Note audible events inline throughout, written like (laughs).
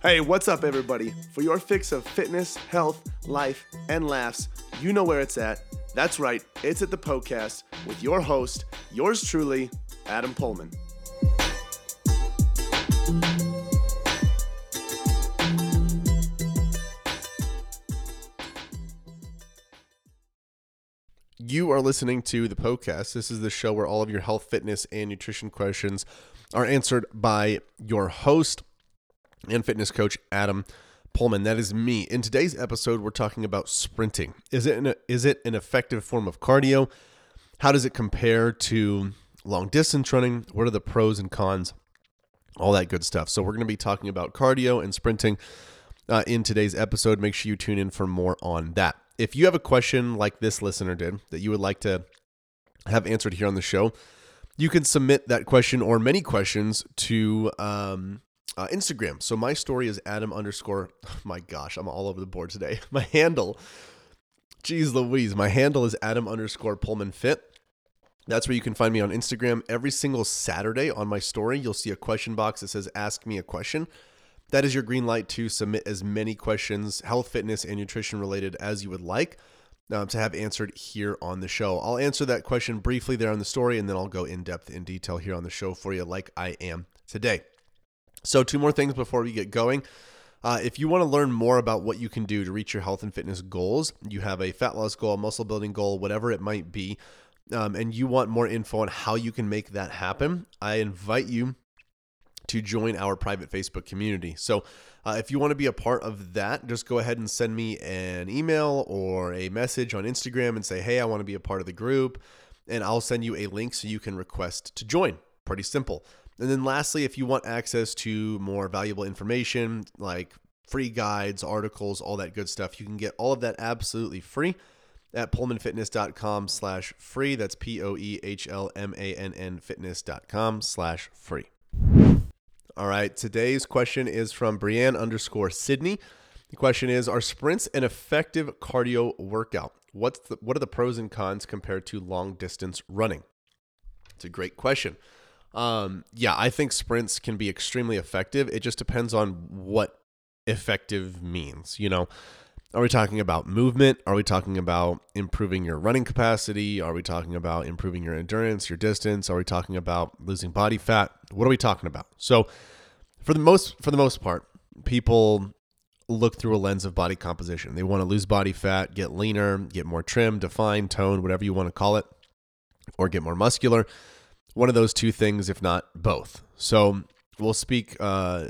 Hey, what's up, everybody? For your fix of fitness, health, life, and laughs, you know where it's at. That's right, it's at the Poecast with your host, yours truly, Adam Poehlmann. You are listening to the Poecast. This is the show where all of your health, fitness, and nutrition questions are answered by your host and fitness coach, Adam Poehlmann. That is me. In today's episode, we're talking about sprinting. Is it an, is it an effective form of cardio? How does it compare to long distance running? What are the pros and cons? All that good stuff. So, we're going to be talking about cardio and sprinting uh, in today's episode. Make sure you tune in for more on that if you have a question like this listener did that you would like to have answered here on the show, you can submit that question or many questions to um, uh, Instagram. So my story is Adam underscore. Oh (laughs) my gosh, I'm all over the board today. (laughs) My handle, geez Louise, my handle is Adam underscore Poehlmann Fit. That's where you can find me on Instagram. Every single Saturday on my story, you'll see a question box that says "Ask me a question." that is your green light to submit as many questions, health, fitness, and nutrition related as you would like um, to have answered here on the show. I'll answer that question briefly there on the story, and then I'll go in depth in detail here on the show for you, like I am today. So, two more things before we get going. Uh, if you want to learn more about what you can do to reach your health and fitness goals, you have a fat loss goal, muscle building goal, whatever it might be, um, and you want more info on how you can make that happen, I invite you to join our private Facebook community. So, uh, if you want to be a part of that, just go ahead and send me an email or a message on Instagram and say, hey, I want to be a part of the group. And I'll send you a link so you can request to join. Pretty simple. And then, lastly, if you want access to more valuable information like free guides, articles, all that good stuff, you can get all of that absolutely free at poehlmannfitness.com slash free. That's P O E H L M A N N fitness.com slash free. All right. Today's question is from Brienne underscore Sydney. The question is Are sprints an effective cardio workout? What's the, what are the pros and cons compared to long distance running? It's a great question. Um, yeah, I think sprints can be extremely effective. It just depends on what effective means. You know, are we talking about movement? Are we talking about improving your running capacity? Are we talking about improving your endurance, your distance? Are we talking about losing body fat? What are we talking about? So, for the most for the most part, people look through a lens of body composition. They want to lose body fat, get leaner, get more trim, defined, toned, whatever you want to call it, or get more muscular. One of those two things, if not both. So we'll speak uh,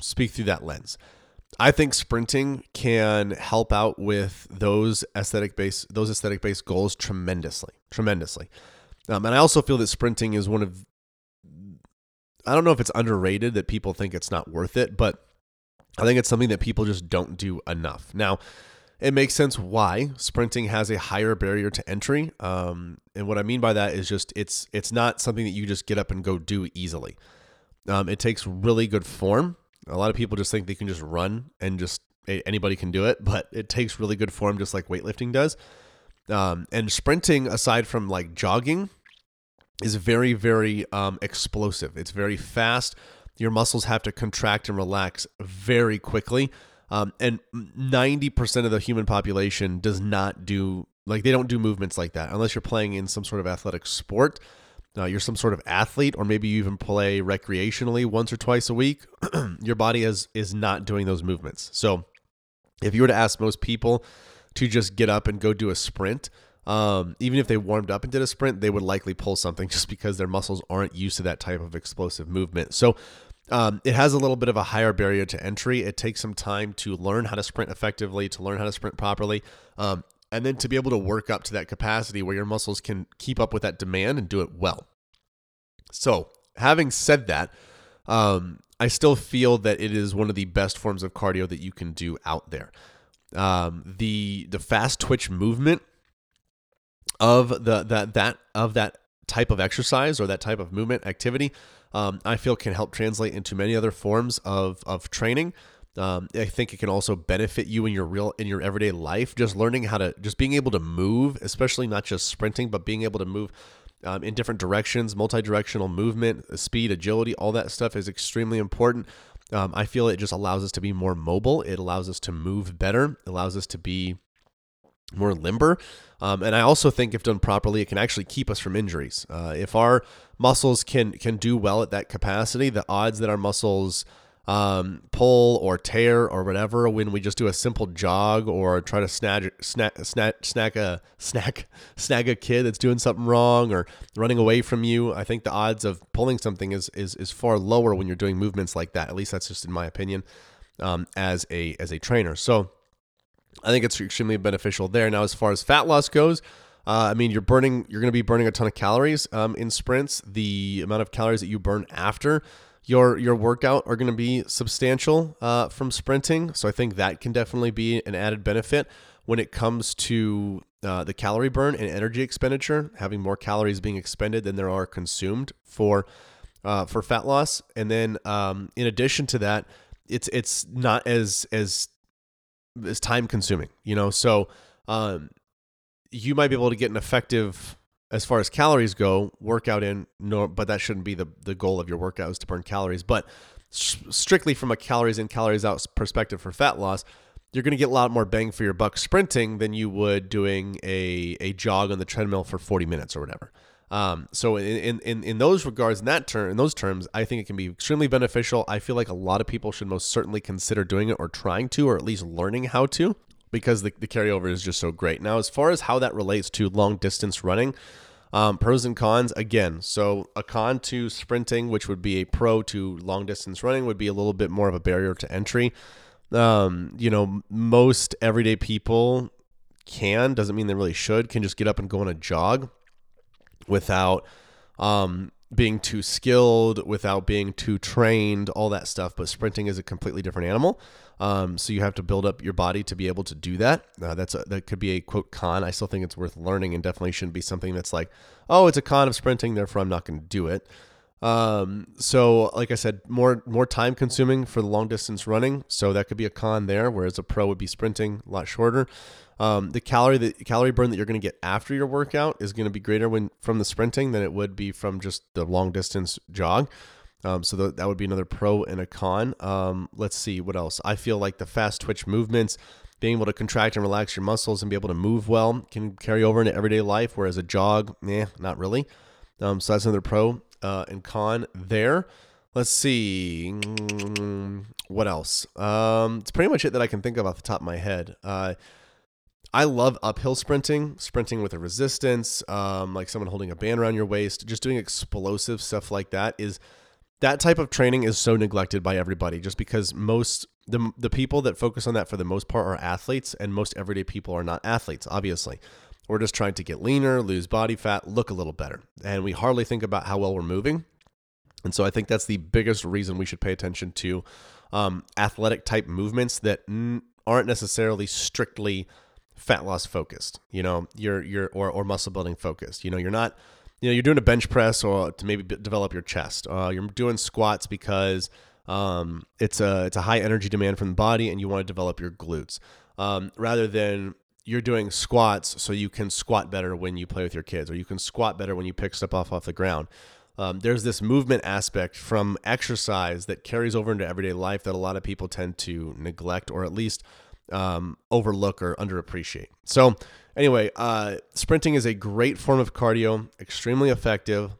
speak through that lens. I think sprinting can help out with those aesthetic base those aesthetic based goals tremendously, tremendously. Um, and I also feel that sprinting is one of I don't know if it's underrated that people think it's not worth it, but I think it's something that people just don't do enough. Now, it makes sense why sprinting has a higher barrier to entry, um, and what I mean by that is just it's it's not something that you just get up and go do easily. Um, it takes really good form. A lot of people just think they can just run and just anybody can do it, but it takes really good form, just like weightlifting does. Um, and sprinting, aside from like jogging, is very, very um, explosive. It's very fast. Your muscles have to contract and relax very quickly. Um, and 90% of the human population does not do, like, they don't do movements like that unless you're playing in some sort of athletic sport. Uh, you're some sort of athlete, or maybe you even play recreationally once or twice a week. (clears throat) your body is is not doing those movements. So, if you were to ask most people to just get up and go do a sprint, um, even if they warmed up and did a sprint, they would likely pull something (laughs) just because their muscles aren't used to that type of explosive movement. So um, it has a little bit of a higher barrier to entry. It takes some time to learn how to sprint effectively, to learn how to sprint properly, um, and then to be able to work up to that capacity where your muscles can keep up with that demand and do it well. So, having said that, um, I still feel that it is one of the best forms of cardio that you can do out there. Um, the the fast twitch movement of the that that of that type of exercise or that type of movement activity, um, I feel can help translate into many other forms of of training. Um, I think it can also benefit you in your real in your everyday life. Just learning how to just being able to move, especially not just sprinting, but being able to move um, in different directions, multi-directional movement, speed, agility, all that stuff is extremely important. Um, I feel it just allows us to be more mobile. It allows us to move better. Allows us to be more limber. Um, and I also think if done properly, it can actually keep us from injuries. Uh, if our muscles can can do well at that capacity, the odds that our muscles um, pull or tear or whatever when we just do a simple jog or try to snag snack snack snack a snack (laughs) snag a kid that's doing something wrong or running away from you. I think the odds of pulling something is is is far lower when you're doing movements like that. At least that's just in my opinion um, as a as a trainer. So I think it's extremely beneficial there. Now, as far as fat loss goes, uh, I mean, you're burning, you're going to be burning a ton of calories um, in sprints. The amount of calories that you burn after your your workout are going to be substantial uh, from sprinting. So I think that can definitely be an added benefit when it comes to uh, the calorie burn and energy expenditure. Having more calories being expended than there are consumed for uh, for fat loss, and then um, in addition to that, it's it's not as as is time consuming, you know. So um, you might be able to get an effective as far as calories go workout in, no, but that shouldn't be the the goal of your workout is to burn calories. But strictly from a calories in calories out perspective for fat loss, you're going to get a lot more bang for your buck sprinting than you would doing a a jog on the treadmill for 40 minutes or whatever. Um, so in, in in those regards, in that term, in those terms, I think it can be extremely beneficial. I feel like a lot of people should most certainly consider doing it or trying to, or at least learning how to, because the, the carryover is just so great. Now, as far as how that relates to long distance running, um, pros and cons again. So a con to sprinting, which would be a pro to long distance running, would be a little bit more of a barrier to entry. Um, you know, most everyday people can doesn't mean they really should can just get up and go on a jog without um, being too skilled, without being too trained, all that stuff. But sprinting is a completely different animal. Um, so you have to build up your body to be able to do that. Uh, that's a, that could be a quote con. I still think it's worth learning and definitely shouldn't be something that's like, oh, it's a con of sprinting, therefore I'm not going to do it. Um, so like I said, more more time consuming for the long distance running. So that could be a con there, whereas a pro would be sprinting a lot shorter. Um, the calorie the calorie burn that you're going to get after your workout is going to be greater when from the sprinting than it would be from just the long distance jog. Um, so th- that would be another pro and a con. Um, let's see what else. I feel like the fast twitch movements, being able to contract and relax your muscles and be able to move well, can carry over into everyday life. Whereas a jog, eh, not really. Um, so that's another pro uh, and con there. Let's see (sniffs) what else. Um, it's pretty much it that I can think of off the top of my head. Uh, I love uphill sprinting, sprinting with a resistance, um, like someone holding a band around your waist, just doing explosive stuff like that is that type of training is so neglected by everybody just because most the the people that focus on that for the most part are athletes and most everyday people are not athletes, obviously. We're just trying to get leaner, lose body fat, look a little better. And we hardly think about how well we're moving. And so I think that's the biggest reason we should pay attention to um, athletic type movements that n- aren't necessarily strictly fat loss focused, you know, you're, you're, or, or muscle building focused. You know, you're not, you know, you're doing a bench press or to maybe develop your chest. Uh, you're doing squats because um, it's a, it's a high energy demand from the body and you want to develop your glutes. Um, rather than you're doing squats so you can squat better when you play with your kids or you can squat better when you pick stuff off off the ground. Um, there's this movement aspect from exercise that carries over into everyday life that a lot of people tend to neglect or at least um, overlook or underappreciate. So, anyway, uh, sprinting is a great form of cardio, extremely effective.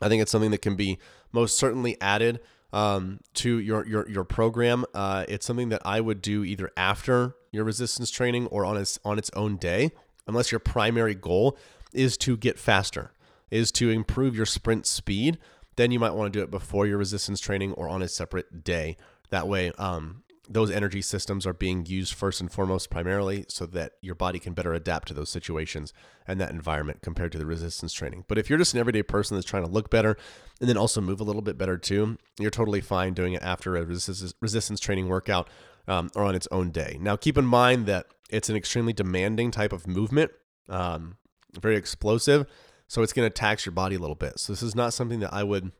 I think it's something that can be most certainly added um, to your your your program. Uh, it's something that I would do either after your resistance training or on its on its own day, unless your primary goal is to get faster, is to improve your sprint speed. Then you might want to do it before your resistance training or on a separate day. That way, um, those energy systems are being used first and foremost primarily so that your body can better adapt to those situations and that environment compared to the resistance training. But if you're just an everyday person that's trying to look better and then also move a little bit better too, you're totally fine doing it after a resistance, training workout um, or on its own day. Now, keep in mind that it's an extremely demanding type of movement, um, very explosive. So it's going to tax your body a little bit. So this is not something that I would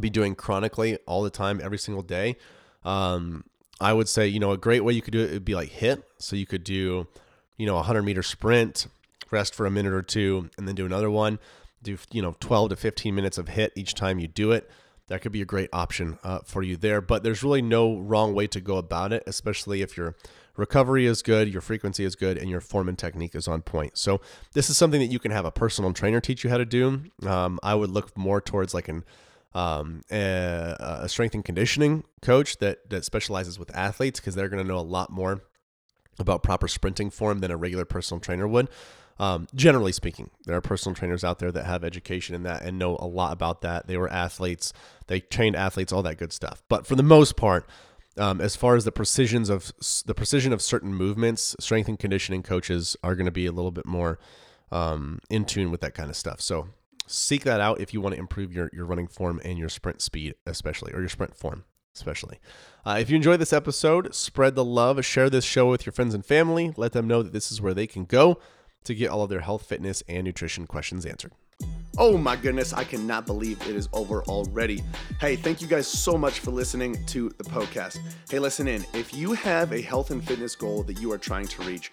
be doing chronically all the time, every single day. Um, I would say, you know, a great way you could do it would be like HIIT. So you could do, you know, a 100 meter sprint, rest for a minute or two, and then do another one. Do, you know, 12 to 15 minutes of HIIT each time you do it. that could be a great option uh, for you there. But there's really no wrong way to go about it, especially if your recovery is good, your frequency is good, and your form and technique is on point. So this is something that you can have a personal trainer teach you how to do. Um, I would look more towards like an um, a, a strength and conditioning coach that that specializes with athletes because they're going to know a lot more about proper sprinting form than a regular personal trainer would. Um, generally speaking, there are personal trainers out there that have education in that and know a lot about that. They were athletes, they trained athletes, all that good stuff. But for the most part, um, as far as the precisions of the precision of certain movements, strength and conditioning coaches are going to be a little bit more um, in tune with that kind of stuff. So seek that out if you want to improve your your running form and your sprint speed, especially or your sprint form especially. Uh, if you enjoyed this episode, spread the love, share this show with your friends and family. Let them know that this is where they can go to get all of their health, fitness, and nutrition questions answered. Oh my goodness, I cannot believe it is over already. Hey, thank you guys so much for listening to the Poecast. Hey, listen in. If you have a health and fitness goal that you are trying to reach,